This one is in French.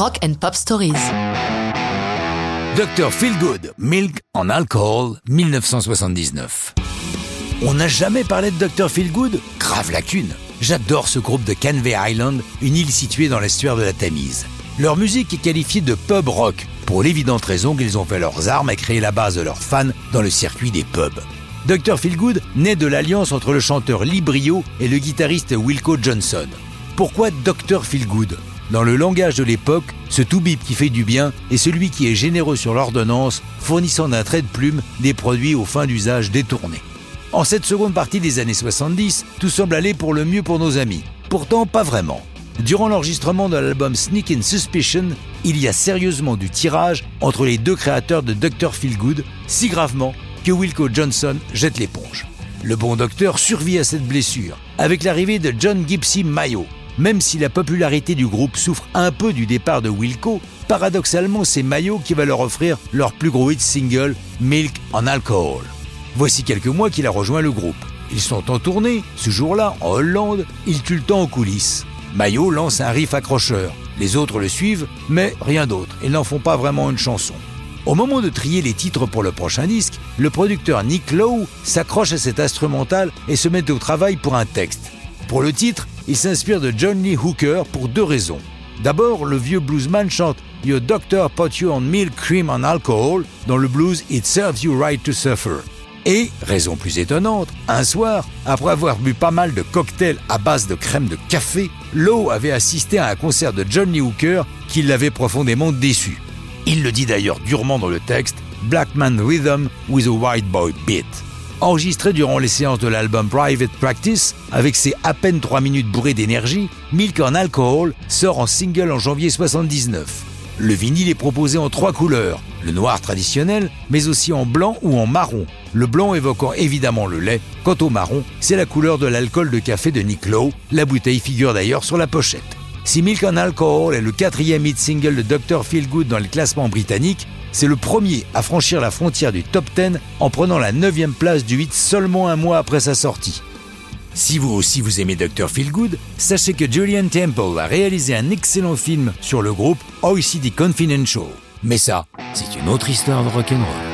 Rock and Pop Stories. Dr. Feelgood, Milk en Alcohol, 1979. On n'a jamais parlé de Dr. Feelgood? Grave lacune. J'adore ce groupe de Canvey Island, une île située dans l'estuaire de la Tamise. Leur musique est qualifiée de pub rock, pour l'évidente raison qu'ils ont fait leurs armes et créé la base de leurs fans dans le circuit des pubs. Dr. Feelgood naît de l'alliance entre le chanteur Lee Brio et le guitariste Wilco Johnson. Pourquoi Dr. Feelgood? Dans le langage de l'époque, ce tout-bip qui fait du bien est celui qui est généreux sur l'ordonnance, fournissant d'un trait de plume des produits aux fins d'usage détournés. En cette seconde partie des années 70, tout semble aller pour le mieux pour nos amis. Pourtant, pas vraiment. Durant l'enregistrement de l'album Sneak in Suspicion, il y a sérieusement du tirage entre les deux créateurs de Dr. Feelgood, si gravement que Wilco Johnson jette l'éponge. Le bon docteur survit à cette blessure, avec l'arrivée de John Gipsy Mayo. Même si la popularité du groupe souffre un peu du départ de Wilco, paradoxalement c'est Mayo qui va leur offrir leur plus gros hit single, Milk on Alcohol. Voici quelques mois qu'il a rejoint le groupe. Ils sont en tournée, ce jour-là, en Hollande, il tue le temps en coulisses. Mayo lance un riff accrocheur. Les autres le suivent, mais rien d'autre. Ils n'en font pas vraiment une chanson. Au moment de trier les titres pour le prochain disque, le producteur Nick Lowe s'accroche à cet instrumental et se met au travail pour un texte. Pour le titre, il s'inspire de John Lee Hooker pour deux raisons. D'abord, le vieux bluesman chante Your doctor put you on milk, cream and alcohol dans le blues It serves you right to suffer. Et, raison plus étonnante, un soir, après avoir bu pas mal de cocktails à base de crème de café, Lowe avait assisté à un concert de John Lee Hooker qui l'avait profondément déçu. Il le dit d'ailleurs durement dans le texte, Black Man Rhythm with a White Boy Beat. Enregistré durant les séances de l'album Private Practice, avec ses à peine 3 minutes bourrées d'énergie, Milk on Alcohol sort en single en janvier 79. Le vinyle est proposé en trois couleurs, le noir traditionnel, mais aussi en blanc ou en marron. Le blanc évoquant évidemment le lait, quant au marron, c'est la couleur de l'alcool de café de Nick Lowe, la bouteille figure d'ailleurs sur la pochette. Si Milk on Alcohol est le quatrième hit single de Dr. Feelgood dans les classements britanniques, c'est le premier à franchir la frontière du top 10 en prenant la 9 place du hit seulement un mois après sa sortie. Si vous aussi vous aimez Dr. Feelgood, sachez que Julian Temple a réalisé un excellent film sur le groupe OECD Confidential. Mais ça, c'est une autre histoire de rock'n'roll.